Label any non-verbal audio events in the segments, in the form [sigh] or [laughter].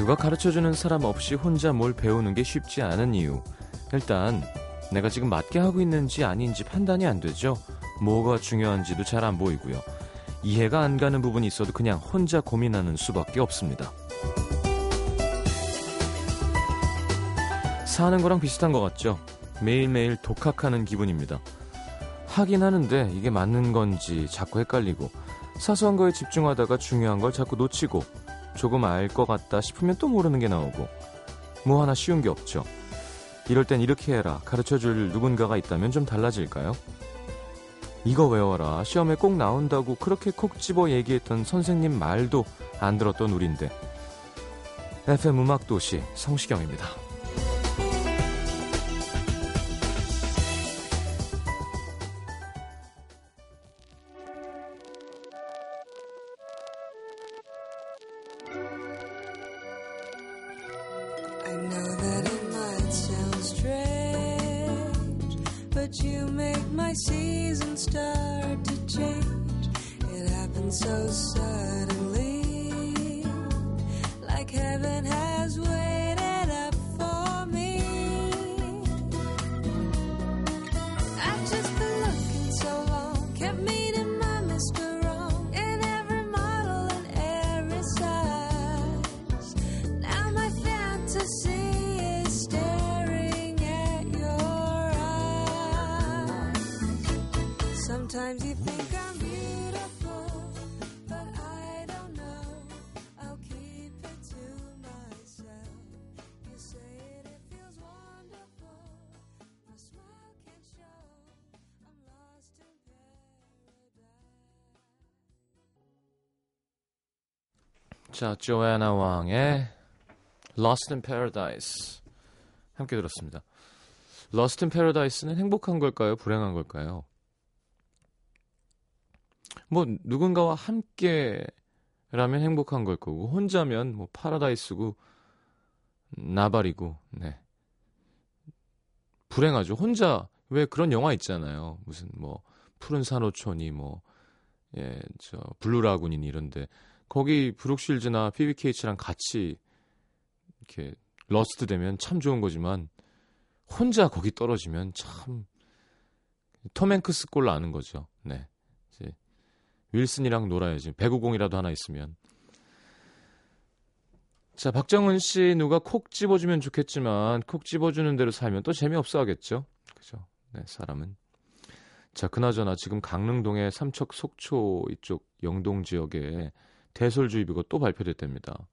누가 가르쳐주는 사람 없이 혼자 뭘 배우는 게 쉽지 않은 이유. 일단, 내가 지금 맞게 하고 있는지 아닌지 판단이 안 되죠. 뭐가 중요한지도 잘 안 보이고요. 이해가 안 가는 부분이 있어도 그냥 혼자 고민하는 수밖에 없습니다. 사는 거랑 비슷한 것 같죠? 매일매일 독학하는 기분입니다. 하긴 하는데 이게 맞는 건지 자꾸 헷갈리고 사소한 거에 집중하다가 중요한 걸 자꾸 놓치고 조금 알 것 같다 싶으면 또 모르는 게 나오고 뭐 하나 쉬운 게 없죠. 이럴 땐 이렇게 해라 가르쳐 줄 누군가가 있다면 좀 달라질까요? 이거 외워라 시험에 꼭 나온다고 그렇게 콕 집어 얘기했던 선생님 말도 안 들었던 우린데 FM 음악도시 성시경입니다. So suddenly, like heaven has waited 자, 조애나 왕의 Lost in Paradise 함께 들었습니다. Lost in Paradise는 행복한 걸까요? 불행한 걸까요? 뭐 누군가와 함께라면 행복한 걸 거고 혼자면 뭐 파라다이스고 나발이고 네. 불행하죠. 혼자 왜 그런 영화 있잖아요. 무슨 뭐 푸른 산호촌이 뭐 예, 저 블루라군이니 이런데 거기 브룩 쉴즈나 피비 케이츠랑 같이 이렇게 lost 되면 참 좋은 거지만 혼자 거기 떨어지면 참 톰 행크스 꼴 나는 거죠. 네. 이제 윌슨이랑 놀아야지. 배구공이라도 하나 있으면. 자, 박정은 씨 누가 콕 집어주면 좋겠지만 콕 집어주는 대로 살면 또 재미없어 하겠죠. 그죠? 네, 사람은. 자, 그나저나 지금 강릉동의 삼척 속초 이쪽 영동 지역에 대설주의보가 또 발표됐답니다.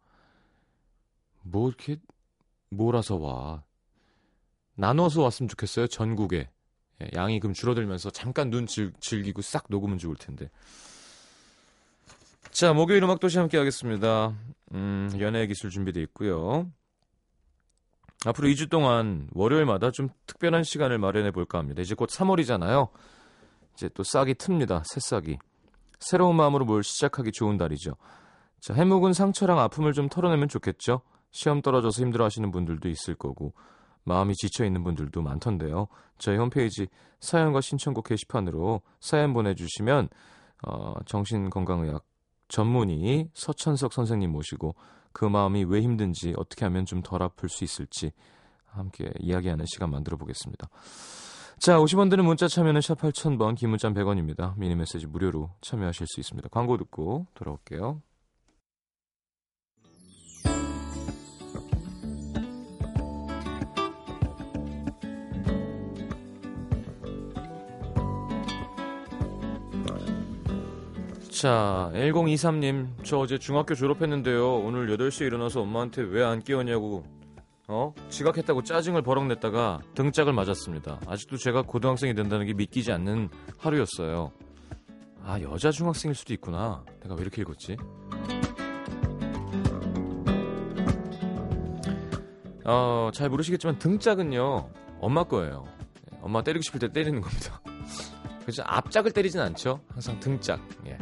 뭐 이렇게 몰아서 와. 나눠서 왔으면 좋겠어요. 전국에. 예, 양이 그럼 줄어들면서 잠깐 눈 즐, 즐기고 싹 녹으면 좋을 텐데. 자, 목요일 음악 도시 함께 하겠습니다. 음, 연애 기술 준비되어 있고요. 앞으로 2주 동안 월요일마다 좀 특별한 시간을 마련해 볼까 합니다. 이제 곧 3월이잖아요. 이제 또 싹이 틉니다. 새싹이. 새로운 마음으로 뭘 시작하기 좋은 달이죠. 자, 해묵은 상처랑 아픔을 좀 털어내면 좋겠죠. 시험 떨어져서 힘들어 하시는 분들도 있을 거고, 마음이 지쳐 있는 분들도 많던데요. 저희 홈페이지 사연과 신청곡 게시판으로 사연 보내주시면, 어, 정신건강의학 전문의 서천석 선생님 모시고 그 마음이 왜 힘든지 어떻게 하면 좀 덜 아플 수 있을지 함께 이야기하는 시간 만들어 보겠습니다. 자, 50원 드는 문자 참여는 샵 8000번, 긴 문자 100원입니다. 미니 메시지 무료로 참여하실 수 있습니다. 광고 듣고 돌아올게요. 자, 1023님, 저 어제 중학교 졸업했는데요. 오늘 8시에 일어나서 엄마한테 왜 안 깨웠냐고, 어? 지각했다고 짜증을 버럭 냈다가 등짝을 맞았습니다. 아직도 제가 고등학생이 된다는 게 믿기지 않는 하루였어요. 아, 여자 중학생일 수도 있구나. 내가 왜 이렇게 읽었지? 어, 잘 모르시겠지만 등짝은요, 엄마 거예요. 예, 엄마 때리고 싶을 때 때리는 겁니다. 그래서 앞짝을 때리진 않죠. 항상 등짝. 예.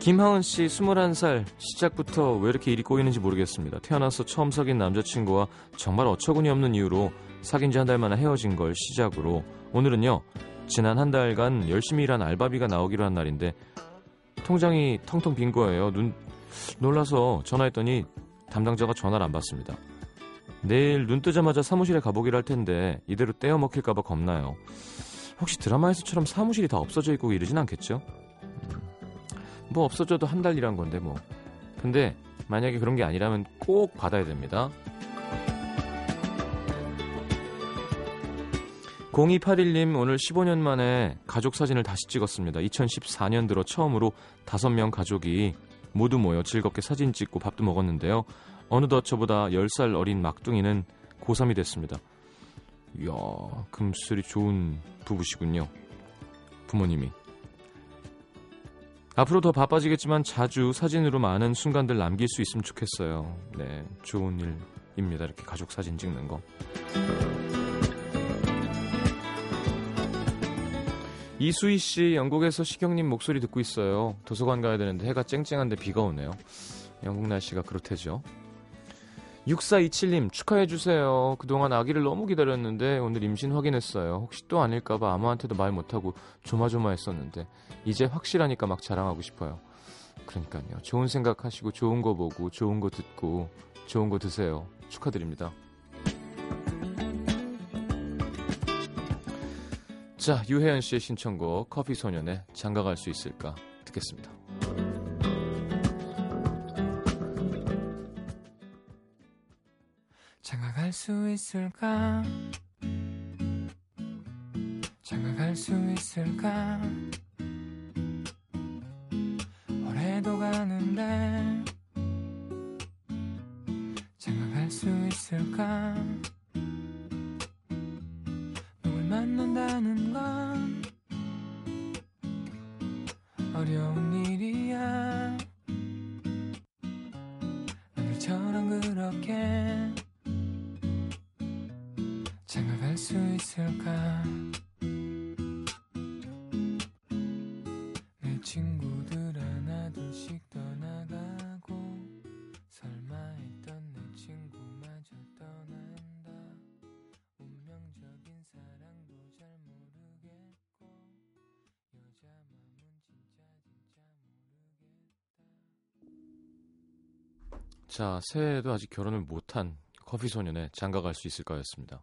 김하은 씨 21살 시작부터 왜 이렇게 일이 꼬이는지 모르겠습니다. 태어나서 처음 사귄 남자친구와 정말 어처구니 없는 이유로 사귄 지 한 달 만에 헤어진 걸 시작으로 오늘은요. 지난 한 달간 열심히 일한 알바비가 나오기로 한 날인데 통장이 텅텅 빈 거예요. 눈 놀라서 전화했더니 담당자가 전화를 안 받습니다. 내일 눈 뜨자마자 사무실에 가보기로 할 텐데 이대로 떼어 먹힐까봐 겁나요. 혹시 드라마에서처럼 사무실이 다 없어져 있고 이러진 않겠죠? 음, 뭐 없어져도 한 달 일한 건데 뭐. 근데 만약에 그런 게 아니라면 꼭 받아야 됩니다. 0281님 오늘 15년 만에 가족 사진을 다시 찍었습니다. 2014년 들어 처음으로 5명 가족이 모두 모여 즐겁게 사진 찍고 밥도 먹었는데요. 어느덧 저보다 10살 어린 막둥이는 고3이 됐습니다. 이야, 금슬이 좋은 부부시군요. 부모님이. 앞으로 더 바빠지겠지만 자주 사진으로 많은 순간들 남길 수 있으면 좋겠어요. 네, 좋은 일입니다. 이렇게 가족 사진 찍는 거. 이수희 씨, 영국에서 시경님 목소리 듣고 있어요. 도서관 가야 되는데 해가 쨍쨍한데 비가 오네요. 영국 날씨가 그렇대죠. 6427님 축하해주세요. 그동안 아기를 너무 기다렸는데 오늘 임신 확인했어요. 혹시 또 아닐까봐 아무한테도 말 못하고 조마조마했었는데 이제 확실하니까 막 자랑하고 싶어요. 그러니까요. 좋은 생각 하시고 좋은 거 보고 좋은 거 듣고 좋은 거 드세요. 축하드립니다. 자, 유혜연 씨의 신청곡 커피 소년의 장가갈 수 있을까 듣겠습니다. 장가갈 수 있을까? 장가갈 수 있을까? 올해도 가는데 장가갈 수 있을까? 누굴 만난다는 건 어려운 자, 새해에도 아직 결혼을 못한 커피 소년의 장가갈 수 있을까였습니다.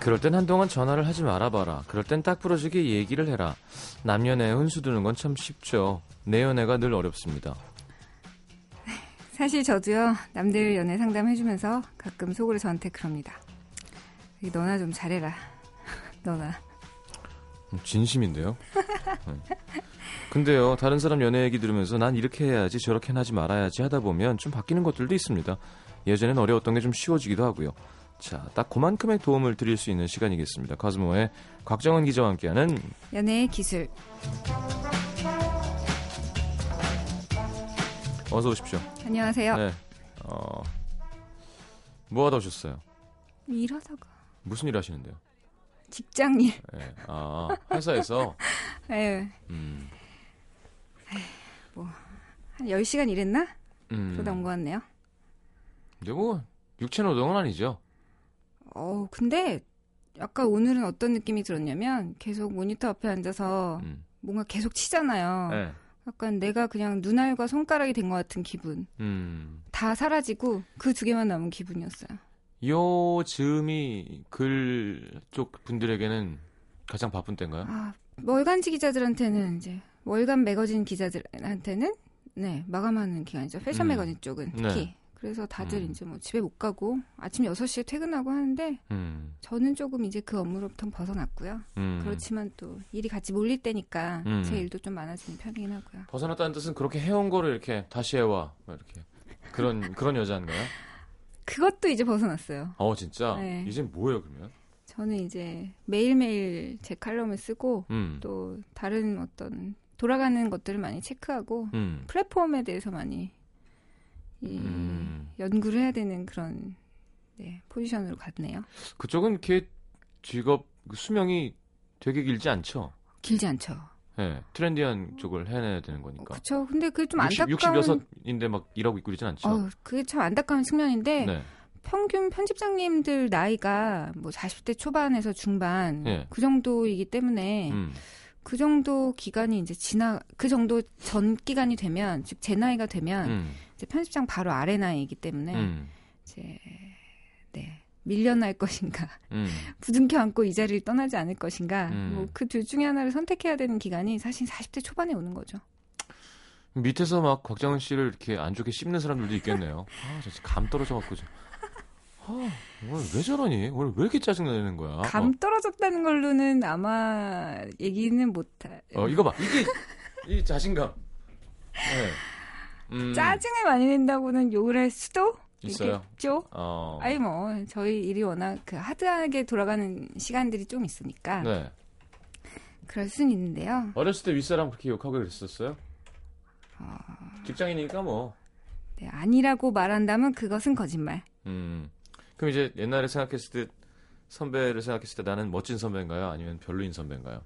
그럴 땐 한동안 전화를 하지 말아봐라. 그럴 땐 딱 부러지게 얘기를 해라. 남연애 훈수 두는 건 참 쉽죠. 내 연애가 늘 어렵습니다. 사실 저도요 남들 연애 상담해주면서 가끔 속으로 저한테 그럽니다. 너나 좀 잘해라. [laughs] 너나. 음, 진심인데요. 네. 근데요, 다른 사람 연애 얘기 들으면서 난 이렇게 해야지 저렇게 하지 말아야지 하다 보면 좀 바뀌는 것들도 있습니다. 예전엔 어려웠던 게 좀 쉬워지기도 하고요. 자, 딱 그만큼의 도움을 드릴 수 있는 시간이겠습니다. 카즈모의 곽정은 기자와 함께하는 연애의 기술. 어서 오십시오. 안녕하세요. 네. 어, 뭐 하다 오셨어요? 일하다가 무슨 일 하시는데요? 직장 일. 네. 아, 회사에서 예. [laughs] 음, 한 10시간 일했나? 음. 그러다 온 것 같네요. 근데 뭐 육체 노동은 아니죠. 어, 근데 약간 오늘은 어떤 느낌이 들었냐면 계속 모니터 앞에 앉아서 음. 뭔가 계속 치잖아요. 네. 약간 내가 그냥 눈알과 손가락이 된 것 같은 기분. 음. 다 사라지고 그 두 개만 남은 기분이었어요. 요 즈음이 글 쪽 분들에게는 가장 바쁜 때인가요? 아, 월간지 기자들한테는 이제 월간 매거진 기자들한테는 네, 마감하는 기간이죠. 패션 음. 매거진 쪽은 특히. 네. 그래서 다들 음. 이제 뭐 집에 못 가고 아침 6시에 퇴근하고 하는데 음. 저는 조금 이제 그 업무로부터 벗어났고요. 음. 그렇지만 또 일이 같이 몰릴 때니까 음. 제 일도 좀 많아지는 편이긴 하고요. 벗어났다는 뜻은 그렇게 해온 거를 이렇게 다시 해와 뭐 이렇게 그런 [laughs] 그런 여자인가요? 그것도 이제 벗어났어요. 어 진짜 네. 이제 뭐예요 그러면? 저는 이제 매일매일 제 칼럼을 쓰고 음. 또 다른 어떤 돌아가는 것들을 많이 체크하고 음. 플랫폼에 대해서 많이 이 음. 연구를 해야 되는 그런 네, 포지션으로 갔네요. 그쪽은 이렇게 직업 그 수명이 되게 길지 않죠. 길지 않죠. 예, 트렌디한 쪽을 해내야 되는 거니까. 그쵸. 근데 그게 좀 60, 안타까운. 66인데 막 일하고 있고 그러진 않죠. 어, 그게 참 안타까운 측면인데 네. 평균 편집장님들 나이가 뭐 40대 초반에서 중반 예. 그 정도이기 때문에 음. 그 정도 기간이 이제 지나 그 정도 전 기간이 되면 즉 제 나이가 되면 음. 이제 편집장 바로 아래 나이이기 때문에 음. 이제 네 밀려날 것인가 음. [laughs] 부둥켜 안고 이 자리를 떠나지 않을 것인가 음. 뭐그 둘 중에 하나를 선택해야 되는 기간이 사실 40대 초반에 오는 거죠. 밑에서 막 곽장훈 씨를 이렇게 안 좋게 씹는 사람들도 있겠네요. 아, 저 진짜 감 떨어져 갖고 좀. 아, 오늘 왜 저러니? 오늘 왜 이렇게 짜증내는 거야? 감 떨어졌다는 걸로는 아마 얘기는 못할. 어, 어, 이거 봐. 이게 [laughs] 이 자신감. 네. 음, 짜증을 많이 낸다고는 욕을 할 수도 있어요. 있겠죠. 어. 아니 뭐 저희 일이 워낙 그 하드하게 돌아가는 시간들이 좀 있으니까 네. 그럴 순 있는데요. 어렸을 때 윗사람 그렇게 욕하고 그랬었어요? 아. 직장이니까 뭐. 네, 아니라고 말한다면 그것은 거짓말. 음. 그럼 이제 옛날에 생각했을 때 선배를 생각했을 때 나는 멋진 선배인가요? 아니면 별로인 선배인가요?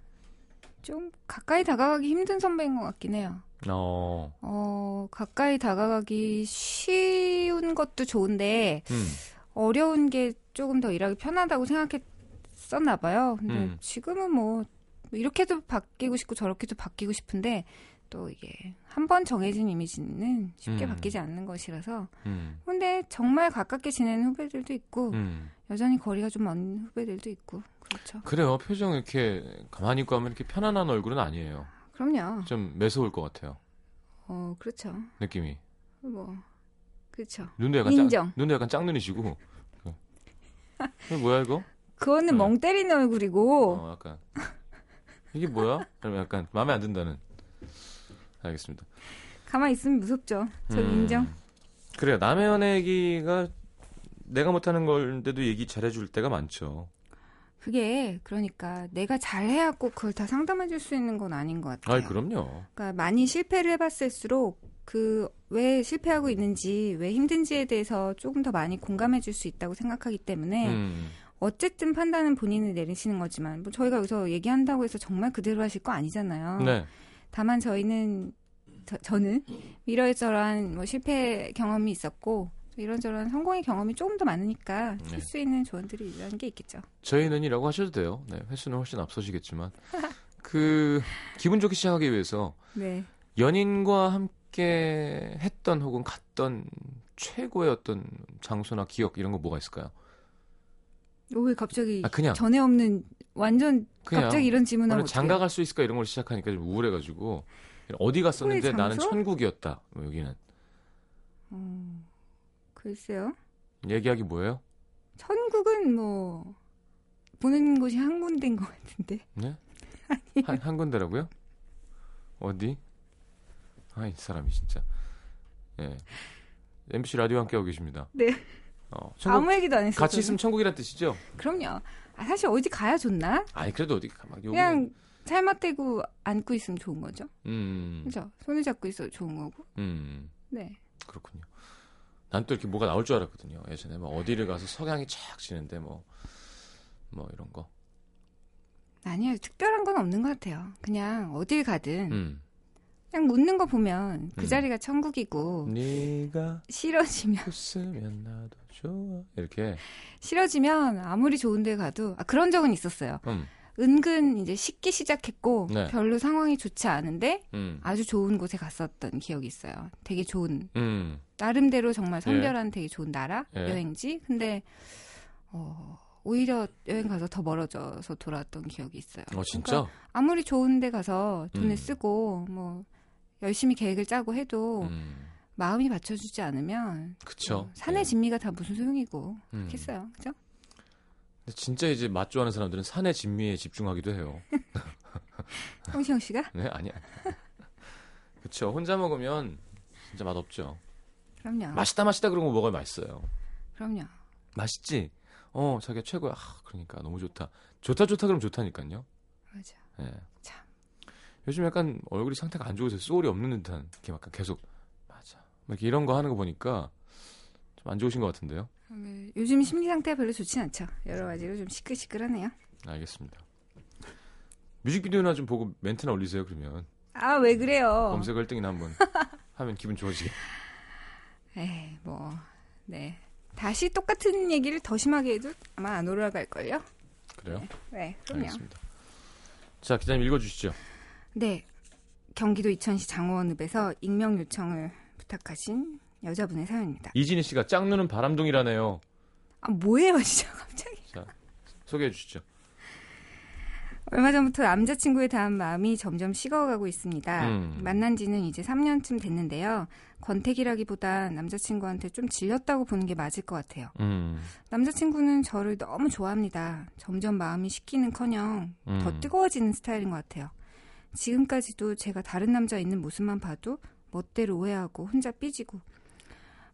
좀 가까이 다가가기 힘든 선배인 것 같긴 해요. 어. 어, 가까이 다가가기 쉬운 것도 좋은데 음. 어려운 게 조금 더 일하기 편하다고 생각했었나 봐요. 근데 음. 지금은 뭐 이렇게도 바뀌고 싶고 저렇게도 바뀌고 싶은데 또 이게 한 번 정해진 이미지는 쉽게 음. 바뀌지 않는 것이라서 음. 근데 정말 가깝게 지내는 후배들도 있고 음. 여전히 거리가 좀 먼 후배들도 있고 그렇죠. 그래요. 표정 이렇게 가만히 있고 하면 이렇게 편안한 얼굴은 아니에요. 그럼요. 좀 매서울 것 같아요. 어 그렇죠. 느낌이. 뭐 그렇죠. 눈도 약간 인정. 짱, 눈도 약간 짱눈이시고. 그. 뭐야 이거? 그거는 네. 멍 때리는 얼굴이고 어, 약간 이게 뭐야? 그러면 약간 마음에 안 든다는. 알겠습니다. 가만히 있으면 무섭죠. 저 음. 인정. 그래요. 남의 연애 얘기가 내가 못하는 걸인데도 얘기 잘해줄 때가 많죠. 그게 그러니까 내가 잘해야 꼭 그걸 다 상담해줄 수 있는 건 아닌 것 같아요. 아이 그럼요. 그러니까 많이 실패를 해봤을수록 그 왜 실패하고 있는지 왜 힘든지에 대해서 조금 더 많이 공감해줄 수 있다고 생각하기 때문에 음, 어쨌든 판단은 본인이 내리시는 거지만 뭐 저희가 여기서 얘기한다고 해서 정말 그대로 하실 거 아니잖아요. 네. 다만 저희는 저, 는 이러저러한 뭐 실패 경험이 있었고 이런저런 성공의 경험이 조금 더 많으니까 네. 줄수 있는 조언들이 이런 게 있겠죠. 저희는이라고 하셔도 돼요. 네, 횟수는 훨씬 앞서시겠지만 그 기분 좋게 시작하기 위해서 네. 연인과 함께 했던 혹은 갔던 최고의 어떤 장소나 기억 이런 거 뭐가 있을까요? 왜 갑자기 아 그냥 전에 없는 완전 그냥 갑자기 이런 질문하면 오늘 장가 갈 수 있을까 이런 걸 시작하니까 좀 우울해가지고 어디 갔었는데 나는? 천국이었다. 뭐 여기는 어, 글쎄요. 얘기하기 뭐예요? 천국은 뭐 보는 곳이 한 군데인 것 같은데. 네? [laughs] 한, 한 군데라고요? 어디? 아, 이 사람이 진짜. 예. MBC 라디오 함께 하고 계십니다. 네. 어, 천국, 아무 얘기도 안 했어요. 같이 저는. 있으면 천국이란 뜻이죠? 그럼요. 아, 사실 어디 가야 좋나? 아니, 그래도 어디, 가- 막, 여기. 그냥 살맛대고 안고 있으면 좋은 거죠. 음, 그죠? 손을 잡고 있어도 좋은 거고. 음, 네. 그렇군요. 난 또 이렇게 뭐가 나올 줄 알았거든요. 예전에 뭐 어디를 가서 석양이 쫙 지는데 뭐, 뭐 이런 거. 아니요. 특별한 건 없는 것 같아요. 그냥 어딜 가든 음. 그냥 웃는 거 보면 그 음. 자리가 천국이고 네가 싫어지면 웃으면 나도 좋아. 이렇게. 싫어지면 아무리 좋은 데 가도 아, 그런 적은 있었어요. 음, 은근 이제 쉽게 시작했고 네. 별로 상황이 좋지 않은데 음, 아주 좋은 곳에 갔었던 기억이 있어요. 되게 좋은 음. 나름대로 정말 선별한 되게 좋은 나라 예. 여행지. 근데 어, 오히려 여행 가서 더 멀어져서 돌아왔던 기억이 있어요. 어, 진짜? 그러니까 아무리 좋은 데 가서 돈을 음. 쓰고 뭐 열심히 계획을 짜고 해도 음, 마음이 받쳐주지 않으면 그쵸. 어, 산의 예. 진미가 다 무슨 소용이고 음. 그렇겠어요. 그죠? 근데 진짜 이제 맛 좋아하는 사람들은 산의 진미에 집중하기도 해요. [laughs] 홍시영 씨가? 네, 아니야. [laughs] 그쵸. 혼자 먹으면 진짜 맛 없죠. 그럼요. 맛있다, 맛있다 그런 거 먹어야 맛있어요. 그럼요. 맛있지? 어, 자기가 최고야. 아, 그러니까 너무 좋다. 좋다, 좋다 그러면 좋다니까요. 맞아. 예. 참. 요즘 약간 얼굴이 상태가 안 좋으세요. 소울이 없는 듯한, 이렇게 약간 계속. 막 이렇게 이런 거 하는 거 보니까 좀 안 좋으신 것 같은데요. 네, 요즘 심리 상태가 별로 좋진 않죠. 여러 가지로 좀 시끌시끌하네요. 알겠습니다. 뮤직비디오나 좀 보고 멘트나 올리세요 그러면 아, 왜 그래요? 검색 1등이나 한번 [laughs] 하면 기분 좋아지게. 에이, 뭐, 네. 다시 똑같은 얘기를 더 심하게 해도 아마 안 올라갈 걸요? 그래요? 네, 그럼요. 알겠습니다. 자 기자님 읽어주시죠. 네. 경기도 이천시 장호원읍에서 익명 요청을 부탁하신 여자분의 사연입니다. 이진희 씨가 짝누는 바람둥이라네요. 아, 뭐예요, 진짜 갑자기. 자 소개해 주시죠. 얼마 전부터 남자친구에 대한 마음이 점점 식어가고 있습니다. 음. 만난 지는 이제 3년쯤 됐는데요. 권태기라기보다 남자친구한테 좀 질렸다고 보는 게 맞을 것 같아요. 음, 남자친구는 저를 너무 좋아합니다. 점점 마음이 식기는 커녕 음. 더 뜨거워지는 스타일인 것 같아요. 지금까지도 제가 다른 남자 있는 모습만 봐도 멋대로 오해하고 혼자 삐지고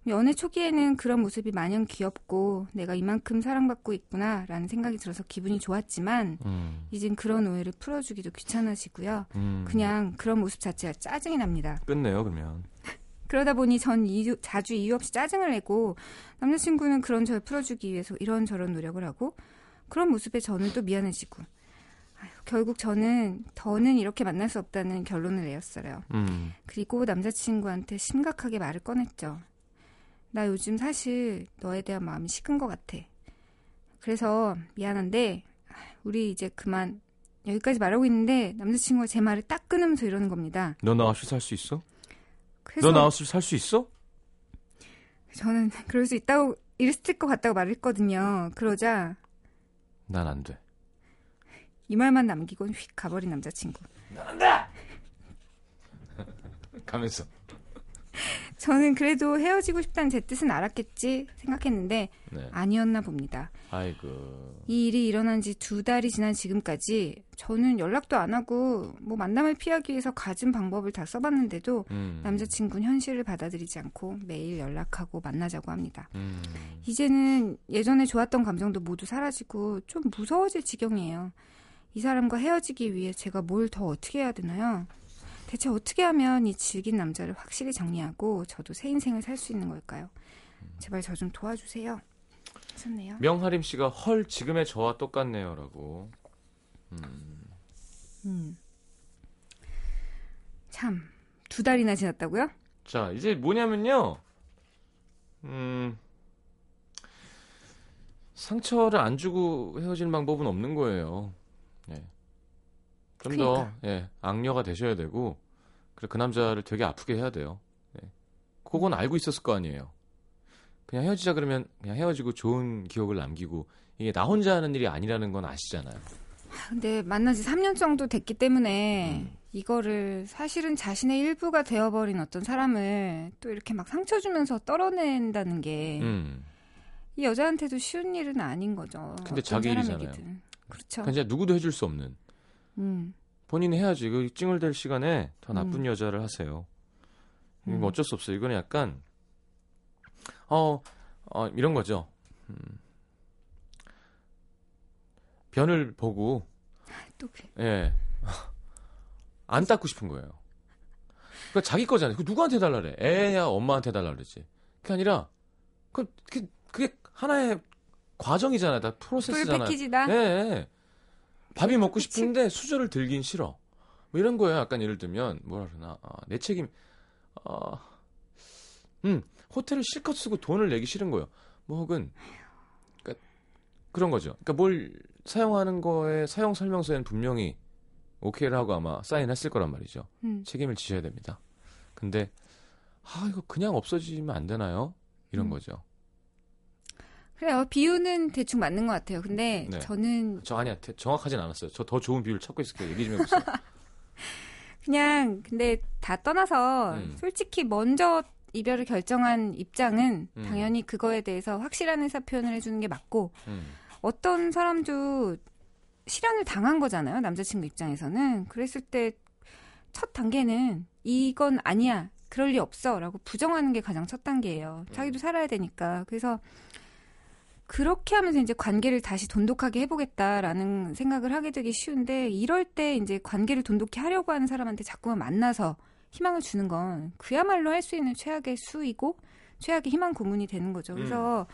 연애 초기에는 그런 모습이 마냥 귀엽고 내가 이만큼 사랑받고 있구나라는 생각이 들어서 기분이 좋았지만 음, 이젠 그런 오해를 풀어주기도 귀찮아지고요. 음. 그냥 그런 모습 자체가 짜증이 납니다. 끝내요 그러면. [laughs] 그러다 보니 전 이유- 자주 이유 없이 짜증을 내고 남자친구는 그런 저를 풀어주기 위해서 이런저런 노력을 하고 그런 모습에 저는 또 미안해지고 결국 저는 더는 이렇게 만날 수 없다는 결론을 내었어요. 음, 그리고 남자친구한테 심각하게 말을 꺼냈죠. 나 요즘 사실 너에 대한 마음이 식은 것 같아. 그래서 미안한데 우리 이제 그만 여기까지 말하고 있는데 남자친구가 제 말을 딱 끊으면서 이러는 겁니다. 너 나 없이 살 수 있어? 너 나 없이 살 수 있어? 저는 그럴 수 있다고 이랬을 것 같다고 말했거든요. 그러자 난 안 돼. 이 말만 남기고 휙 가버린 남자친구. [laughs] 가면서. 저는 그래도 헤어지고 싶다는 제 뜻은 알았겠지 생각했는데 네. 아니었나 봅니다. 아이고. 이 일이 일어난 지 두 달이 지난 지금까지 저는 연락도 안 하고 뭐 만남을 피하기 위해서 가진 방법을 다 써봤는데도 음, 남자친구는 현실을 받아들이지 않고 매일 연락하고 만나자고 합니다. 음, 이제는 예전에 좋았던 감정도 모두 사라지고 좀 무서워질 지경이에요. 이 사람과 헤어지기 위해 제가 뭘 더 어떻게 해야 되나요? 대체 어떻게 하면 이 질긴 남자를 확실히 정리하고 저도 새 인생을 살 수 있는 걸까요? 제발 저 좀 도와주세요. 하셨네요. 명하림 씨가 헐 지금의 저와 똑같네요라고. 음. 참, 두 달이나 지났다고요? 자 이제 뭐냐면요. 음. 상처를 안 주고 헤어지는 방법은 없는 거예요. 예. 좀더 그러니까. 예, 악녀가 되셔야 되고 그래 그 남자를 되게 아프게 해야 돼요. 예. 그건 알고 있었을 거 아니에요. 그냥 헤어지자 그러면 그냥 헤어지고 좋은 기억을 남기고 이게 나 혼자 하는 일이 아니라는 건 아시잖아요. 근데 만난 지 3년 정도 됐기 때문에 음. 이거를 사실은 자신의 일부가 되어버린 어떤 사람을 또 이렇게 막 상처 주면서 떨어낸다는 게이 음. 여자한테도 쉬운 일은 아닌 거죠. 근데 자기 일이잖아요. 그렇죠. 그냥 누구도 해줄 수 없는 음. 본인이 해야지 그 찡얼댈 시간에 더 나쁜 음. 여자를 하세요. 이건 음. 어쩔 수 없어요. 이거는 약간 어, 어 이런 거죠. 음. 변을 보고 또 그래. 예. [laughs] 안 닦고 싶은 거예요. 그러니까 자기 거잖아요. 그 누구한테 달라래? 애야 엄마한테 달라 그러지. 그게 아니라 그 그게, 그게 하나의 과정이잖아요. 다풀 프로세스잖아요. 패키지다. 예, 예. 밥이 먹고 그치. 싶은데 수저를 들긴 싫어. 뭐 이런 거예요. 약간 예를 들면 뭐라 그러나 아, 내 책임. 어, 음 호텔을 실컷 쓰고 돈을 내기 싫은 거예요. 뭐 혹은 그러니까 그런 거죠. 그러니까 뭘 사용하는 거에 사용 설명서에는 분명히 오케이를 하고 아마 사인했을 거란 말이죠. 음. 책임을 지셔야 됩니다. 근데 아 이거 그냥 없어지면 안 되나요? 이런 음. 거죠. 그래요. 비유는 대충 맞는 것 같아요. 근데 네. 저는 저 아니야 대- 정확하진 않았어요. 저 더 좋은 비유를 찾고 있을게요. 얘기 좀 해보세요. [laughs] 그냥 근데 다 떠나서 음. 솔직히 먼저 이별을 결정한 입장은 음. 당연히 그거에 대해서 확실한 의사 표현을 해주는 게 맞고 음. 어떤 사람도 실현을 당한 거잖아요. 남자친구 입장에서는. 그랬을 때 첫 단계는 이건 아니야. 그럴 리 없어. 라고 부정하는 게 가장 첫 단계예요. 자기도 살아야 되니까. 그래서 그렇게 하면서 이제 관계를 다시 돈독하게 해보겠다라는 생각을 하게 되기 쉬운데 이럴 때 이제 관계를 돈독히 하려고 하는 사람한테 자꾸만 만나서 희망을 주는 건 그야말로 할 수 있는 최악의 수이고 최악의 희망 고문이 되는 거죠. 그래서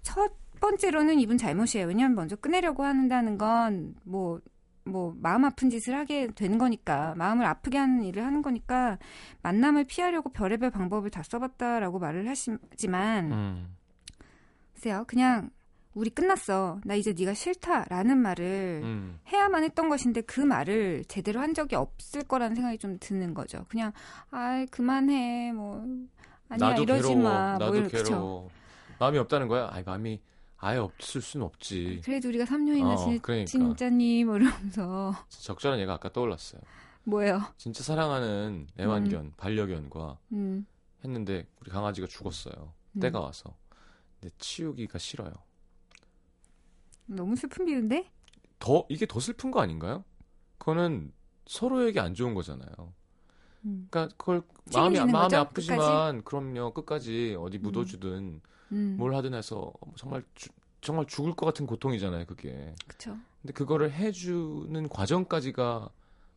첫 번째로는 이분 잘못이에요. 왜냐하면 먼저 끝내려고 한다는 건 뭐 뭐 마음 아픈 짓을 하게 되는 거니까 마음을 아프게 하는 일을 하는 거니까 만남을 피하려고 별의별 방법을 다 써봤다라고 말을 하시지만 음. 글쎄요 그냥 우리 끝났어 나 이제 네가 싫다라는 말을 음. 해야만 했던 것인데 그 말을 제대로 한 적이 없을 거라는 생각이 좀 드는 거죠 그냥 아이 그만해 뭐 아니야 나도 이러지 괴로워. 마 나도 뭐 괴로워. 마음이 없다는 거야? 아이 마음이 아예 없을 순 없지. 그래도 우리가 3년이나 어, 지, 그러니까. 진짜니 뭐 이러면서 적절한 얘가 아까 떠올랐어요. 뭐예요 진짜 사랑하는 애완견, 반려견과 음, 했는데 우리 강아지가 죽었어요. 음. 때가 와서. 근데 치우기가 싫어요. 너무 슬픈 비유인데 더 이게 더 슬픈 거 아닌가요? 그거는 서로에게 안 좋은 거잖아요. 음. 그러니까 그걸 마음이 마음이 거죠? 아프지만 그럼요 끝까지 어디 묻어주든 음, 뭘 하든 해서 정말 주- 정말 죽을 것 같은 고통이잖아요 그게. 그쵸 근데 그거를 해주는 과정까지가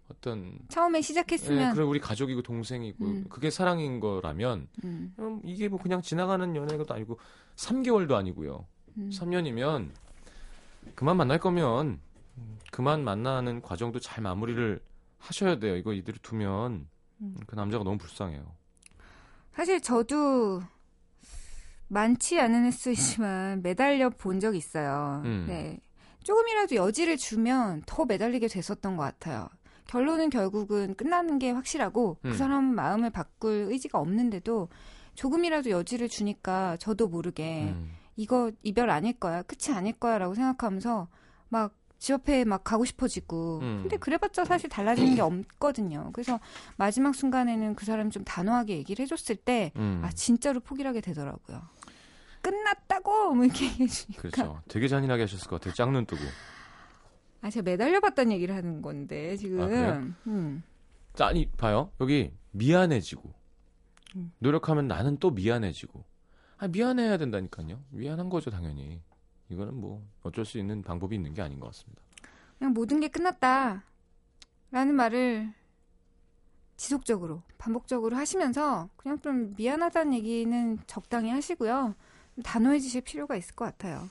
어떤 처음에 예, 시작했으면 그래 우리 가족이고 동생이고 음. 그게 사랑인 거라면 음, 음, 이게 뭐 그냥 지나가는 연애가 아니고 3개월도 아니고요. 음. 3년이면 그만 만날 거면 음, 그만 만나는 과정도 잘 마무리를 하셔야 돼요. 이거 이대로 두면 음. 그 남자가 너무 불쌍해요. 사실 저도 많지 않은 횟수이지만 매달려 본 적이 있어요. 음. 네. 조금이라도 여지를 주면 더 매달리게 됐었던 것 같아요. 결론은 결국은 끝나는 게 확실하고 음. 그 사람은 마음을 바꿀 의지가 없는데도 조금이라도 여지를 주니까 저도 모르게 음. 이거 이별 아닐 거야, 끝이 아닐 거야라고 생각하면서 막 집 앞에 막 가고 싶어지고. 음. 근데 그래봤자 사실 달라지는 게 없거든요. 그래서 마지막 순간에는 그 사람이 좀 단호하게 얘기를 해줬을 때, 음. 아 진짜로 포기를 하게 되더라고요. 끝났다고 뭐 이렇게 [laughs] 얘기해주니까. 그렇죠. 되게 잔인하게 하셨을 것 같아요. 짝눈 뜨고. 아 제가 매달려봤다는 얘기를 하는 건데 지금. 아? 음. 자, 아니 봐요. 여기 미안해지고 음. 노력하면 나는 또 미안해지고. 아 미안해야 된다니까요. 미안한 거죠 당연히. 이거는 뭐 어쩔 수 있는 방법이 있는 게 아닌 것 같습니다. 그냥 모든 게 끝났다 라는 말을 지속적으로 반복적으로 하시면서 그냥 좀 미안하다는 얘기는 적당히 하시고요. 좀 단호해지실 필요가 있을 것 같아요.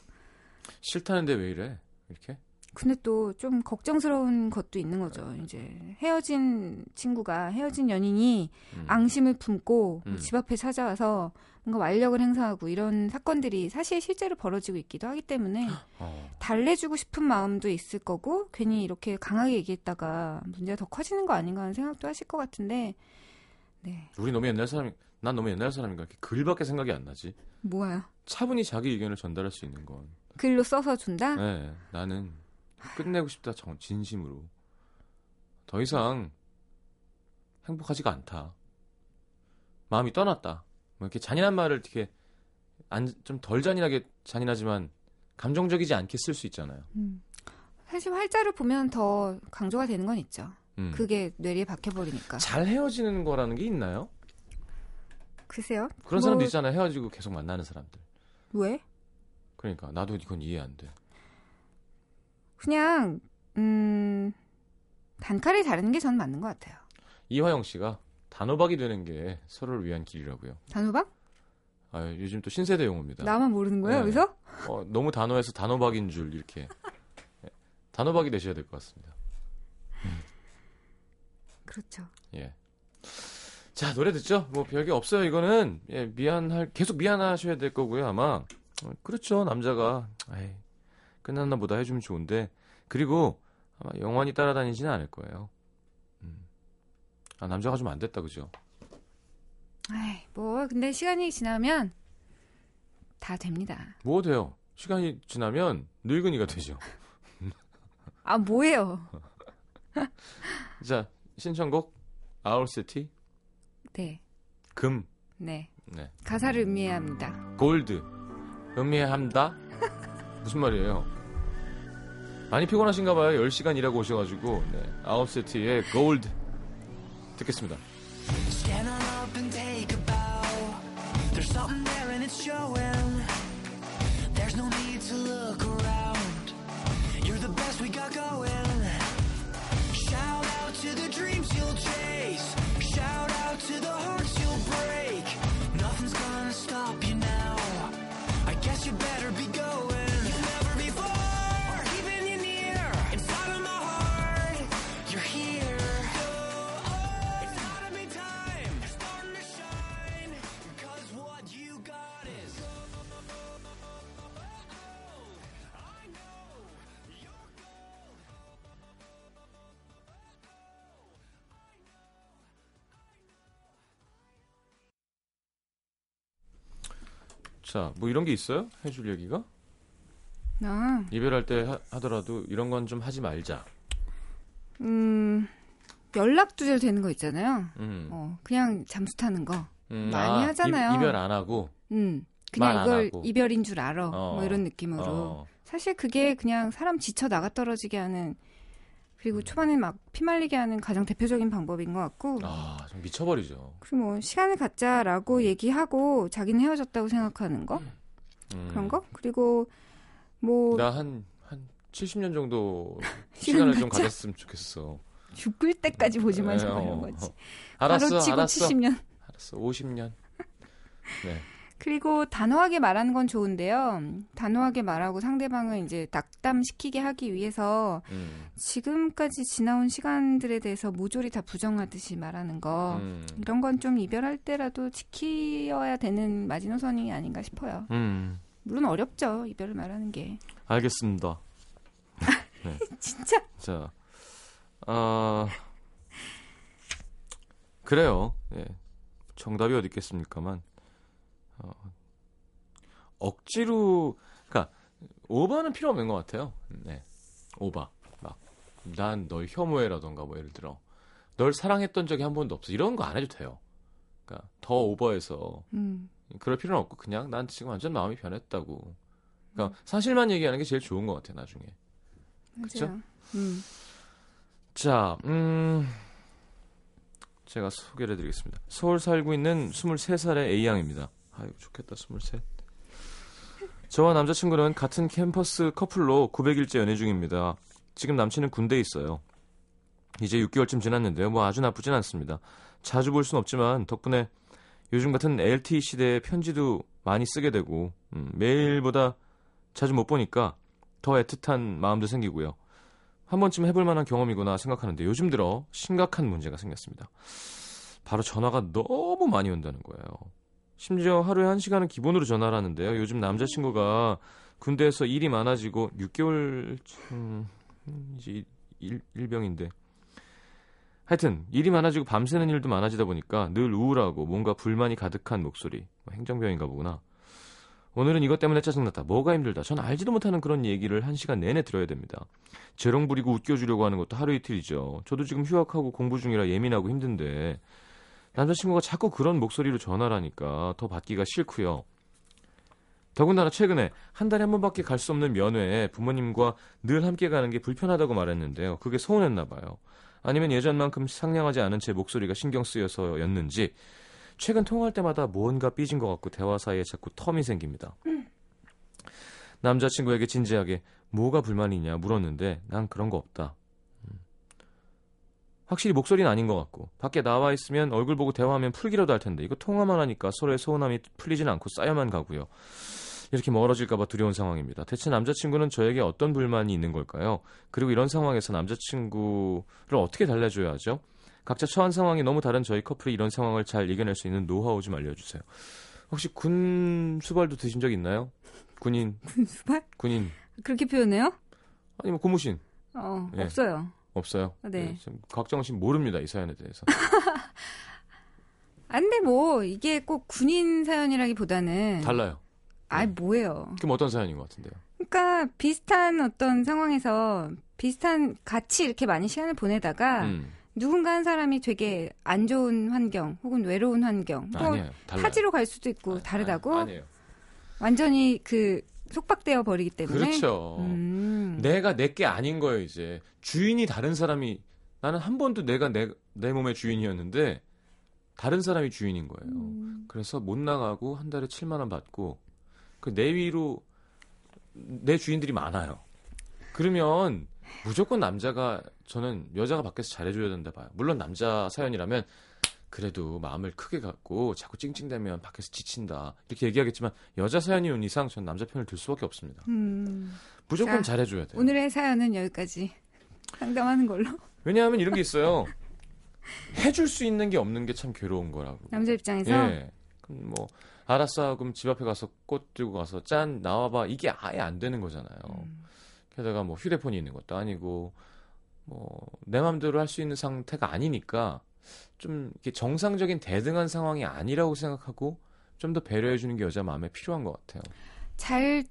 싫다는데 왜 이래? 이렇게? 근데 또 좀 걱정스러운 것도 있는 거죠. 이제 헤어진 친구가 헤어진 연인이 음. 앙심을 품고 음. 집 앞에 찾아와서 뭔가 완력을 행사하고 이런 사건들이 사실 실제로 벌어지고 있기도 하기 때문에 [gasps] 어. 달래주고 싶은 마음도 있을 거고 괜히 이렇게 강하게 얘기했다가 문제가 더 커지는 거 아닌가 하는 생각도 하실 것 같은데 네 우리 너무 옛날 사람이 난 너무 옛날 사람인가 이렇게 글밖에 생각이 안 나지. 뭐예요? 차분히 자기 의견을 전달할 수 있는 건. 글로 써서 준다? 네, 나는 끝내고 싶다 정 진심으로. 더 이상 행복하지가 않다. 마음이 떠났다. 뭐 이렇게 잔인한 말을 이렇게 좀 덜 잔인하게 잔인하지만 감정적이지 않게 쓸 수 있잖아요. 음. 사실 활자를 보면 더 강조가 되는 건 있죠. 음. 그게 뇌리에 박혀버리니까. 잘 헤어지는 거라는 게 있나요? 글쎄요. 그런 뭐, 사람도 있잖아요. 헤어지고 계속 만나는 사람들. 왜? 그러니까 나도 이건 이해 안 돼. 그냥 음 단칼에 자르는 게 전 맞는 것 같아요. 이화영 씨가 단호박이 되는 게 서로를 위한 길이라고요. 단호박? 아, 요즘 또 신세대 용어입니다. 나만 모르는 거예요, 네. 여기서? 어, 너무 단호해서 단호박인 줄 이렇게 예, 단호박이 되셔야 될 것 같습니다. 그렇죠. 예. 자 노래 듣죠? 뭐 별게 없어요. 이거는 예, 미안할 계속 미안하셔야 될 거고요. 아마 어, 그렇죠. 남자가 에이, 끝났나 보다 해주면 좋은데 그리고 아마 영원히 따라다니지는 않을 거예요. 음. 아 남자가 좀 안 됐다 그죠? 아이, 뭐 근데 시간이 지나면 다 됩니다. 뭐 돼요? 시간이 지나면 늙은이가 되죠. 아, 뭐예요? [laughs] 자 신청곡 아울시티 네. 금 네. 네. 가사를 의미해야 합니다. 골드 의미합니다 무슨 말이에요 많이 피곤하신가 봐요 10시간 일하고 오셔가지고 네. 아웃세트의 골드 듣겠습니다 Stand on up and take a bow. There's something there and it's showing. 자, 뭐 이런 게 있어요? 해줄 얘기가? 나, 이별할 때 하, 하더라도 이런 건 좀 하지 말자. 음, 연락 두절 되는 거 있잖아요. 음. 어, 그냥 잠수 타는 거. 음, 많이 아, 하잖아요. 이, 별안 하고. 음, 그냥 이걸. 이별인 줄 알아. 어. 뭐 이런 느낌으로. 어. 사실 그게 그냥 사람 지쳐 나가 떨어지게 하는 그리고 초반에 막 피말리게 하는 가장 대표적인 방법인 것 같고 아, 좀 미쳐버리죠. 그리고 뭐 시간을 갖자라고 얘기하고 자기는 헤어졌다고 생각하는 거 음. 그런 거 그리고 뭐 나 한, 한 70년 정도 [laughs] 시간 시간을 좀. 가졌으면 좋겠어. 죽을 때까지 보지 마자 네, 뭐 이런 어, 거지 어. 알았어, 바로 치고 알았어. 70년 알았어, 50년. 네. 그리고 단호하게 말하는 건 좋은데요 단호하게 말하고 상대방을 이제 낙담시키게 하기 위해서 음, 지금까지 지나온 시간들에 대해서 모조리 다 부정하듯이 말하는 거 음, 이런 건 좀 이별할 때라도 지키어야 되는 마지노선이 아닌가 싶어요. 음, 물론 어렵죠 이별을 말하는 게. 알겠습니다. [laughs] 진짜 자, 아, 그래요. 예. 정답이 어디 있겠습니까만, 어, 억지로, 그니까, 오바는 필요 없는 것 같아요. 네. 오바. 막, 난 널 혐오해라던가, 뭐, 예를 들어. 널 사랑했던 적이 한 번도 없어. 이런 거 안 해도 돼요. 그니까, 더 오버해서, 음, 그럴 필요는 없고, 그냥 난 지금 완전 마음이 변했다고. 그니까, 사실만 얘기하는 게 제일 좋은 것 같아요, 나중에. 음, 자, 음, 제가 소개를 해드리겠습니다. 서울 살고 있는 23살의 A양입니다. 아유, 좋겠다, 23. 저와 남자친구는 같은 캠퍼스 커플로 900일째 연애 중입니다. 지금 남친은 군대에 있어요. 이제 6개월쯤 지났는데요. 뭐 아주 나쁘진 않습니다. 자주 볼 순 없지만 덕분에 요즘 같은 LTE 시대에 편지도 많이 쓰게 되고 음, 매일보다 자주 못 보니까 더 애틋한 마음도 생기고요. 한 번쯤 해볼 만한 경험이구나 생각하는데 요즘 들어 심각한 문제가 생겼습니다. 바로 전화가 너무 많이 온다는 거예요. 심지어 하루에 한 시간은 기본으로 전화를 하는데요. 요즘 남자친구가 군대에서 일이 많아지고 6개월 음, 이제 일, 일병인데 하여튼 일이 많아지고 밤새는 일도 많아지다 보니까 늘 우울하고 뭔가 불만이 가득한 목소리. 뭐 행정병인가 보구나. 오늘은 이것 때문에 짜증났다. 뭐가 힘들다. 전 알지도 못하는 그런 얘기를 한 시간 내내 들어야 됩니다. 재롱 부리고 웃겨주려고 하는 것도 하루 이틀이죠. 저도 지금 휴학하고 공부 중이라 예민하고 힘든데 남자친구가 자꾸 그런 목소리로 전화를 하니까 더 받기가 싫고요. 더군다나 최근에 한 달에 한 번밖에 갈 수 없는 면회에 부모님과 늘 함께 가는 게 불편하다고 말했는데요. 그게 서운했나 봐요. 아니면 예전만큼 상냥하지 않은 제 목소리가 신경 쓰여서였는지 최근 통화할 때마다 뭔가 삐진 것 같고 대화 사이에 자꾸 텀이 생깁니다. 남자친구에게 진지하게 뭐가 불만이냐 물었는데 난 그런 거 없다. 음. 확실히 목소리는 아닌 것 같고 밖에 나와 있으면 얼굴 보고 대화하면 풀기라도 할 텐데 이거 통화만 하니까 서로의 서운함이 풀리진 않고 쌓여만 가고요. 이렇게 멀어질까봐 두려운 상황입니다. 대체 남자친구는 저에게 어떤 불만이 있는 걸까요? 그리고 이런 상황에서 남자친구를 어떻게 달래줘야 하죠? 각자 처한 상황이 너무 다른 저희 커플이 이런 상황을 잘 이겨낼 수 있는 노하우 좀 알려주세요. 혹시 군 수발도 드신 적 있나요? 군인, 군 수발? 군인 그렇게 표현해요? 아니면 고무신 어, 예. 없어요. 없어요? 네. 지금 각정 씨 모릅니다 이 사연에 대해서. [laughs] 아, 근데 뭐 이게 꼭 군인 사연이라기보다는 달라요. 아, 뭐예요? 그럼 어떤 사연인 것 같은데요? 그러니까 비슷한 어떤 상황에서 비슷한 같이 이렇게 많이 시간을 보내다가 음, 누군가 한 사람이 되게 안 좋은 환경 혹은 외로운 환경 뭐 아니에요. 타지로 갈 수도 있고 아, 다르다고 아, 아니에요. 완전히 그 속박되어 버리기 때문에 그렇죠. 음. 내가 내 게 아닌 거예요 이제 주인이 다른 사람이 나는 한 번도 내가 내, 내 몸의 주인이었는데 다른 사람이 주인인 거예요. 음. 그래서 못 나가고 한 달에 7만 원 받고 그 내 위로 내 주인들이 많아요. 그러면 무조건 남자가 저는 여자가 밖에서 잘해줘야 된다 봐요. 물론 남자 사연이라면 그래도 마음을 크게 갖고 자꾸 찡찡대면 밖에서 지친다 이렇게 얘기하겠지만 여자 사연이 온 이상 전 남자 편을 들 수밖에 없습니다. 음. 무조건 자, 잘해줘야 돼요. 오늘의 사연은 여기까지 상담하는 걸로 왜냐하면 이런 게 [laughs] 있어요. 해줄 수 있는 게 없는 게 참 괴로운 거라고. 남자 입장에서 예. 그럼 뭐 알았어. 그럼 집 앞에 가서 꽃 들고 가서 짠 나와봐. 이게 아예 안 되는 거잖아요. 음. 게다가 뭐 휴대폰이 있는 것도 아니고 뭐내 맘대로 할 수 있는 상태가 아니니까 좀 이렇게 정상적인 대등한 상황이 아니라고 생각하고 좀 더 배려해 주는 게 여자 마음에 필요한 것 같아요. 잘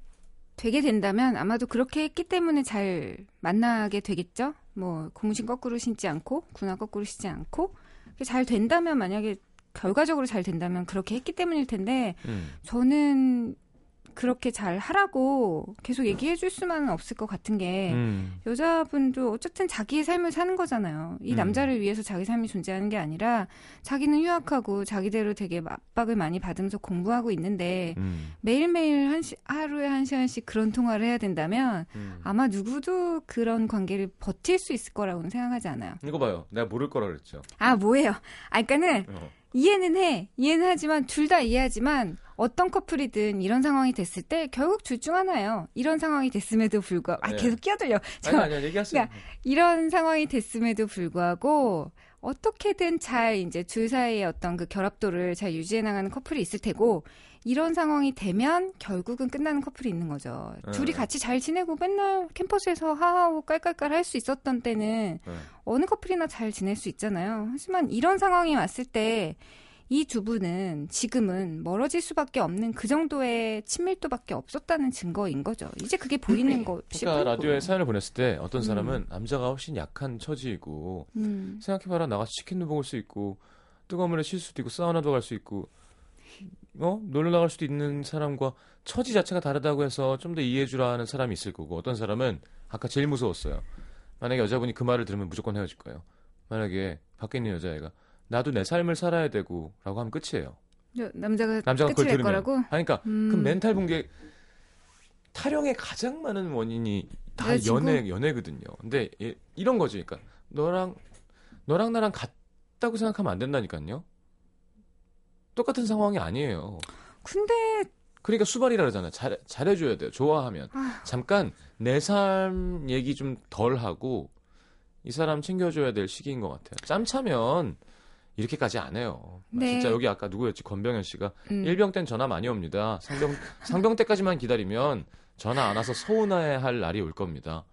되게 된다면 아마도 그렇게 했기 때문에 잘 만나게 되겠죠. 뭐 고무신 거꾸로 신지 않고 군화 거꾸로 신지 않고 잘 된다면 만약에 결과적으로 잘 된다면 그렇게 했기 때문일 텐데 음. 저는 그렇게 잘 하라고 계속 얘기해 줄 수만은 없을 것 같은 게 음. 여자분도 어쨌든 자기의 삶을 사는 거잖아요. 이 음. 남자를 위해서 자기 삶이 존재하는 게 아니라 자기는 휴학하고 자기대로 되게 압박을 많이 받으면서 공부하고 있는데 음. 매일매일 한 시, 하루에 한 시간씩 그런 통화를 해야 된다면 음. 아마 누구도 그런 관계를 버틸 수 있을 거라고는 생각하지 않아요. 이거 봐요. 내가 모를 거라 그랬죠. 아, 뭐예요? 아, 그러니까는 어. 이해는 해. 이해는 하지만 둘 다 이해하지만 어떤 커플이든 이런 상황이 됐을 때 결국 둘 중 하나예요. 이런 상황이 됐음에도 불구하고 아 네. 계속 끼어들려. 아니 저 아니 얘기하세요. 그러니까 이런 상황이 됐음에도 불구하고 어떻게든 잘 이제 둘 사이의 어떤 그 결합도를 잘 유지해 나가는 커플이 있을 테고 이런 상황이 되면 결국은 끝나는 커플이 있는 거죠. 네. 둘이 같이 잘 지내고 맨날 캠퍼스에서 하하고 깔깔깔 할 수 있었던 때는 네. 어느 커플이나 잘 지낼 수 있잖아요. 하지만 이런 상황이 왔을 때 이 두 분은 지금은 멀어질 수밖에 없는 그 정도의 친밀도밖에 없었다는 증거인 거죠. 이제 그게 보이는 것이 그러니까 보이고. 라디오에 사연을 보냈을 때 어떤 음. 사람은 남자가 훨씬 약한 처지이고 음. 생각해봐라 나가서 치킨도 먹을 수 있고 뜨거운 물에 쉴 수도 있고 사우나도 갈 수 있고 어 놀러 나갈 수도 있는 사람과 처지 자체가 다르다고 해서 좀 더 이해해주라 하는 사람이 있을 거고 어떤 사람은 아까 제일 무서웠어요 만약에 여자분이 그 말을 들으면 무조건 헤어질 거예요 만약에 밖에 있는 여자애가 나도 내 삶을 살아야 되고 라고 하면 끝이에요 저 남자가, 남자가 그걸 들으면 거라고. 아니 그러니까 음. 그 멘탈 붕괴 타령의 가장 많은 원인이 다 여자친구? 연애 연애거든요. 근데 이- 이런 거지. 그러니까 너랑 너랑 나랑 같다고 생각하면 안 된다니까요. 똑같은 상황이 아니에요. 근데 그러니까 수발이라 그러잖아요. 잘 잘해줘야 돼요. 좋아하면 아. 잠깐 내 삶 얘기 좀 덜 하고 이 사람 챙겨줘야 될 시기인 것 같아요. 짬 차면 이렇게까지 안 해요. 네. 진짜 여기 아까 누구였지? 권병현 씨가 음. 일병 땐 전화 많이 옵니다. 상병 [laughs] 상병 때까지만 기다리면 전화 안 와서 서운해 할 날이 올 겁니다.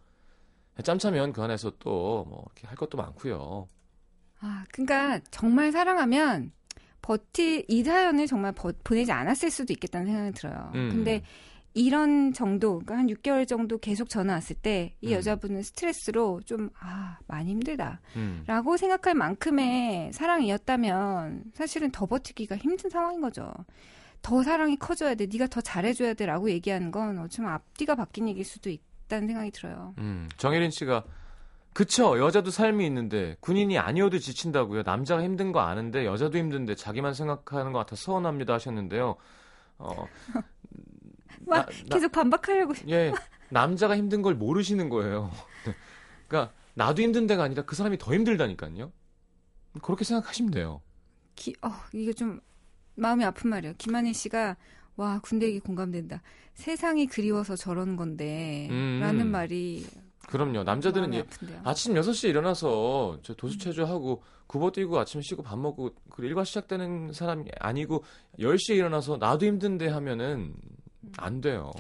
짬차면 그 안에서 또 뭐 이렇게 할 것도 많고요. 아, 그러니까 정말 사랑하면 버티 이 사연을 정말 버- 보내지 않았을 수도 있겠다는 생각이 들어요. 음. 근데 이런 정도, 그러니까 한 6개월 정도 계속 전화 왔을 때이 음. 여자분은 스트레스로 좀 아, 많이 힘들다. 음. 라고 생각할 만큼의 사랑이었다면 사실은 더 버티기가 힘든 상황인 거죠. 더 사랑이 커져야 돼. 네가 더 잘해줘야 돼 라고 얘기하는 건 어쩌면 앞뒤가 바뀐 얘기일 수도 있다는 생각이 들어요. 음. 정혜린 씨가 그쵸 여자도 삶이 있는데 군인이 아니어도 지친다고요. 남자가 힘든 거 아는데 여자도 힘든데 자기만 생각하는 것 같아 서운합니다 하셨는데요. 어, [laughs] 막 나- 나- 계속 반박하려고. 예, 남자가 힘든 걸 모르시는 거예요. [laughs] 그러니까 나도 힘든 데가 아니라 그 사람이 더 힘들다니까요. 그렇게 생각하시면 돼요. 기, 어, 이게 좀 마음이 아픈 말이에요. 김한일 씨가 와 군대 얘기 공감된다. 세상이 그리워서 저러는 건데 음. 라는 말이 그럼요. 남자들은 마음이 예, 아픈데요. 아침 6시에 일어나서 저 도수체조하고 굽어 뛰고 아침 쉬고 밥 먹고 그 일과 시작되는 사람이 아니고 10시에 일어나서 나도 힘든데 하면은 안 돼요.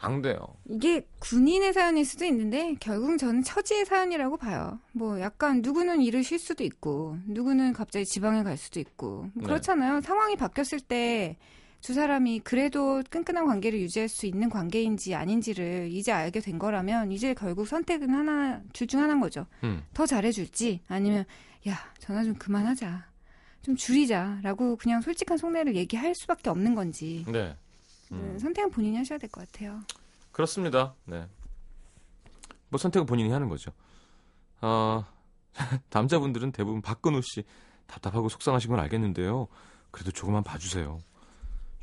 안 돼요. 이게 군인의 사연일 수도 있는데 결국 저는 처지의 사연이라고 봐요. 뭐 약간 누구는 일을 쉴 수도 있고 누구는 갑자기 지방에 갈 수도 있고 뭐 네. 그렇잖아요. 상황이 바뀌었을 때 두 사람이 그래도 끈끈한 관계를 유지할 수 있는 관계인지 아닌지를 이제 알게 된 거라면 이제 결국 선택은 하나 둘 중 하나인 거죠. 음. 더 잘해줄지 아니면 야 전화 좀 그만하자 좀 줄이자라고 그냥 솔직한 속내를 얘기할 수밖에 없는 건지 네. 음, 음. 선택은 본인이 하셔야 될 것 같아요. 그렇습니다. 네. 뭐 선택은 본인이 하는 거죠. 어, [laughs] 남자분들은 대부분 박근우 씨 답답하고 속상하신 건 알겠는데요. 그래도 조금만 봐주세요.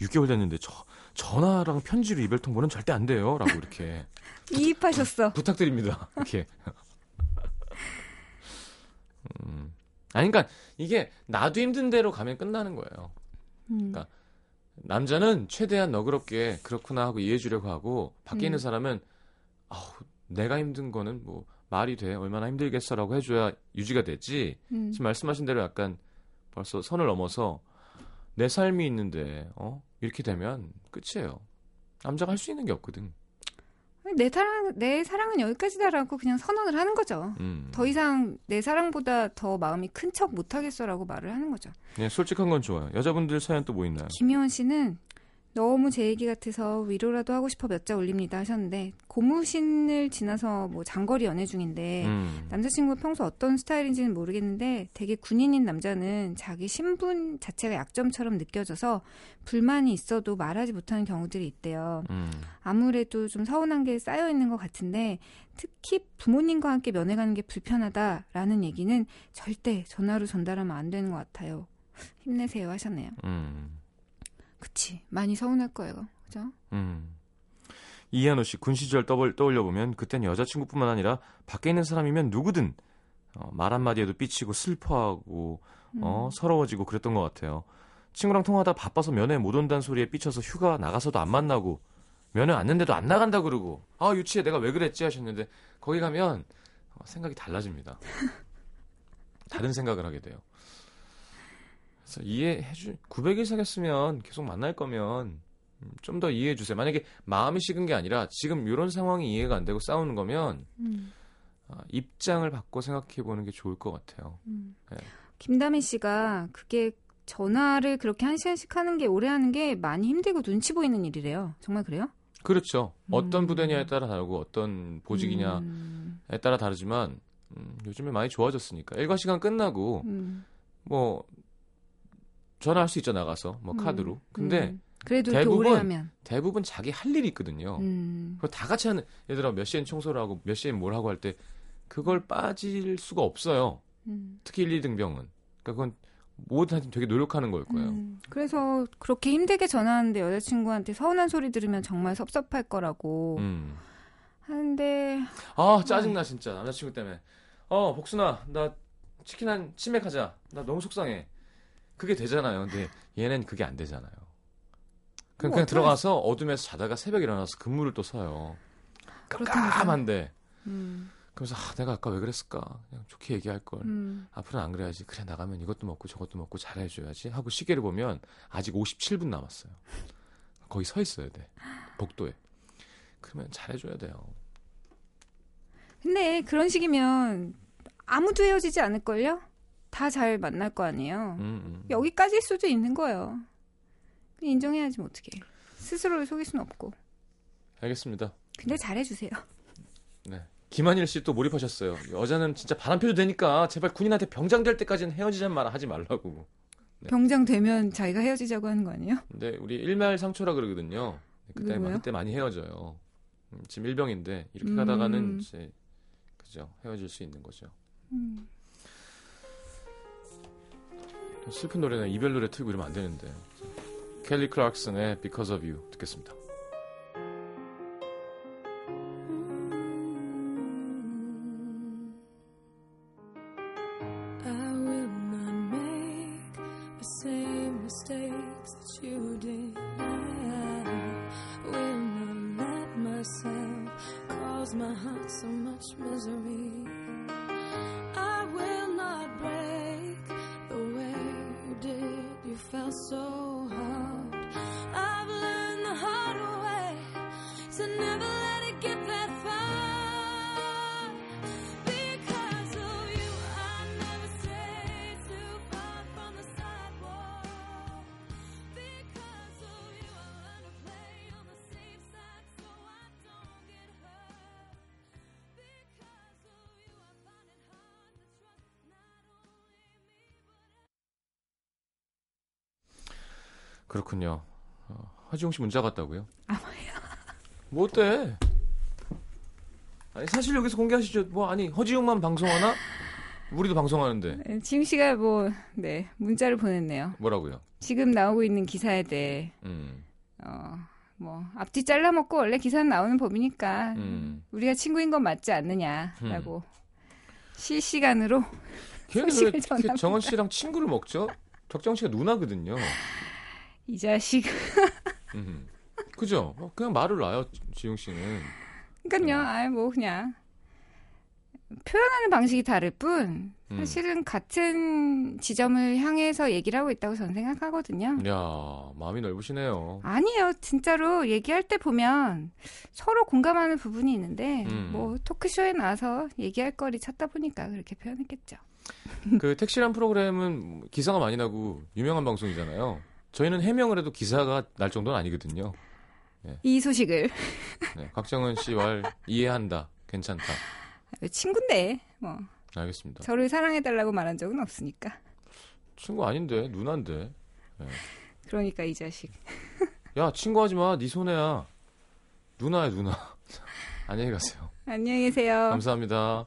6개월 됐는데 저 전화랑 편지로 이별 통보는 절대 안 돼요. 라고 이렇게 [laughs] 이입하셨어. 부 탁드립니다. 이렇게. [laughs] 음. 아니, 그러니까 이게 나도 힘든 대로 가면 끝나는 거예요. 음. 그러니까 남자는 최대한 너그럽게 그렇구나 하고 이해해 주려고 하고 밖에 있는 음. 사람은 아우 내가 힘든 거는 뭐 말이 돼 얼마나 힘들겠어라고 해줘야 유지가 되지 음. 지금 말씀하신 대로 약간 벌써 선을 넘어서 내 삶이 있는데 어 이렇게 되면 끝이에요 남자가 할 수 있는 게 없거든 내 사랑 내 사랑은 여기까지다라고 그냥 선언을 하는 거죠. 음. 더 이상 내 사랑보다 더 마음이 큰 척 못하겠어라고 말을 하는 거죠. 네, 솔직한 건 좋아요. 여자분들 사연 또 뭐 있나요? 김효원 씨는 너무 제 얘기 같아서 위로라도 하고 싶어 몇 자 올립니다 하셨는데 고무신을 지나서 뭐 장거리 연애 중인데 음. 남자친구가 평소 어떤 스타일인지는 모르겠는데 되게 군인인 남자는 자기 신분 자체가 약점처럼 느껴져서 불만이 있어도 말하지 못하는 경우들이 있대요. 음. 아무래도 좀 서운한 게 쌓여 있는 것 같은데 특히 부모님과 함께 면회 가는 게 불편하다라는 얘기는 절대 전화로 전달하면 안 되는 것 같아요. 힘내세요 하셨네요. 음. 그치 많이 서운할 거예요. 그죠? 음. 이한호 씨, 군 시절 떠올, 떠올려 보면 그땐 여자친구뿐만 아니라 밖에 있는 사람이면 누구든 어, 말 한마디에도 삐치고 슬퍼하고 어, 서러워지고 그랬던 것 같아요. 친구랑 통화하다 바빠서 면회 못 온다는 소리에 삐쳐서 휴가 나가서도 안 만나고 면회 왔는데도 안 나간다 그러고 아 유치해 내가 왜 그랬지 하셨는데 거기 가면 어, 생각이 달라집니다. [laughs] 다른 생각을 하게 돼요. 그래서 이해해 주 900일 사귀었으면 계속 만날 거면 좀 더 이해해 주세요. 만약에 마음이 식은 게 아니라 지금 이런 상황이 이해가 안 되고 싸우는 거면 음, 아, 입장을 바꿔 생각해 보는 게 좋을 것 같아요. 음. 네. 김다미 씨가 그게 전화를 그렇게 한 시간씩 하는 게 오래 하는 게 많이 힘들고 눈치 보이는 일이래요. 정말 그래요? 그렇죠. 어떤 음. 부대냐에 따라 다르고 어떤 보직이냐에 음, 따라 다르지만 음, 요즘에 많이 좋아졌으니까 일과 시간 끝나고 음, 뭐 전화할 수 있죠 나가서 뭐 음, 카드로. 근데 음. 그래도 이렇게 대부분 대부분 자기 할 일이 있거든요. 음, 그거 다 같이 하는 얘들아 몇 시엔 청소를 하고 몇 시엔 뭘 하고 할 때 그걸 빠질 수가 없어요. 음. 특히 1, 2등병은. 그러니까 그건 모든 되게 노력하는 걸 거예요. 음, 그래서 그렇게 힘들게 전화하는데 여자친구한테 서운한 소리 들으면 정말 섭섭할 거라고 음. 하는데 아 짜증나 진짜 남자친구 때문에. 어 복순아 나 치킨 한 치맥 하자. 나 너무 속상해. 그게 되잖아요. 근데 얘는 그게 안 되잖아요. 그냥, 뭐 그냥 들어가서 어둠에서 자다가 새벽에 일어나서 근무를 또 서요. 깜깜한데. 음, 그래서 아, 내가 아까 왜 그랬을까? 그냥 좋게 얘기할 걸. 음, 앞으로는 안 그래야지. 그래 나가면 이것도 먹고 저것도 먹고 잘해 줘야지 하고 시계를 보면 아직 57분 남았어요. 거기 서 있어야 돼. 복도에. 그러면 잘해 줘야 돼요. 근데 그런 식이면 아무도 헤어지지 않을걸요? 다 잘 만날 거 아니에요. 음, 음. 여기까지일 수도 있는 거예요. 인정해야지 뭐 어떻게. 스스로를 속일 수는 없고. 알겠습니다. 근데 잘해주세요. 네. 김한일 씨 또 몰입하셨어요. 여자는 진짜 바람 펴도 되니까 제발 군인한테 병장 될 때까지는 헤어지자는 말 하지 말라고. 네. 병장 되면 자기가 헤어지자고 하는 거 아니에요? 근데 우리 일말 상초라 그러거든요. 그때 왜요? 그때 많이 헤어져요. 음, 지금 일병인데 이렇게 음. 가다가는 이제 그죠 헤어질 수 있는 거죠. 음. 슬픈 노래나 이별 노래 틀고 이러면 안 되는데. 켈리 클락슨의 Because of You 듣겠습니다. 그렇군요. 어, 하지용 씨 문자 같다고요? 아, [laughs] 뭐 어때? 아니 사실 여기서 공개하시죠. 뭐 아니 허지웅만 방송하나? 우리도 방송하는데 네, 지금 씨가 뭐, 네, 문자를 보냈네요. 뭐라고요? 지금 나오고 있는 기사에 대해, 음, 어, 뭐, 앞뒤 잘라 먹고 원래 기사는 나오는 법이니까, 음. 우리가 친구인 건 맞지 않느냐라고, 실시간으로, 걔는 [laughs] 왜 소식을 이렇게 전합니다. 정원 씨랑 친구를 먹죠? 덕정 씨가 누나거든요. 이 자식. 음. 그죠? 어, 그냥 말을 놔요, 지용 씨는. 그니까요, 아이, 뭐, 그냥, 표현하는 방식이 다를 뿐 음. 사실은 같은 지점을 향해서 얘기를 하고 있다고 저는 생각하거든요. 야 마음이 넓으시네요. 아니에요. 진짜로 얘기할 때 보면 서로 공감하는 부분이 있는데 음. 뭐 토크쇼에 나와서 얘기할 거리 찾다 보니까 그렇게 표현했겠죠. 그 택시란 프로그램은 기사가 많이 나고 유명한 방송이잖아요. 저희는 해명을 해도 기사가 날 정도는 아니거든요. 이 소식을 네, 박정은 씨 말 이해한다. 괜찮다. 친구인데 뭐 알겠습니다. 저를 사랑해달라고 말한 적은 없으니까. 친구 아닌데 누나인데. 그러니까 이 자식. [laughs] 야 친구 하지 마. 네 손해야. 누나야 누나. [laughs] 안녕히 가세요. 안녕히 계세요. 감사합니다.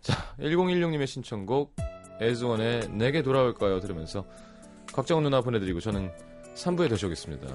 자 1016님의 신청곡 애즈원의 내게 돌아올까요 들으면서 곽정은 누나 보내드리고 저는 3부에 다시 오겠습니다.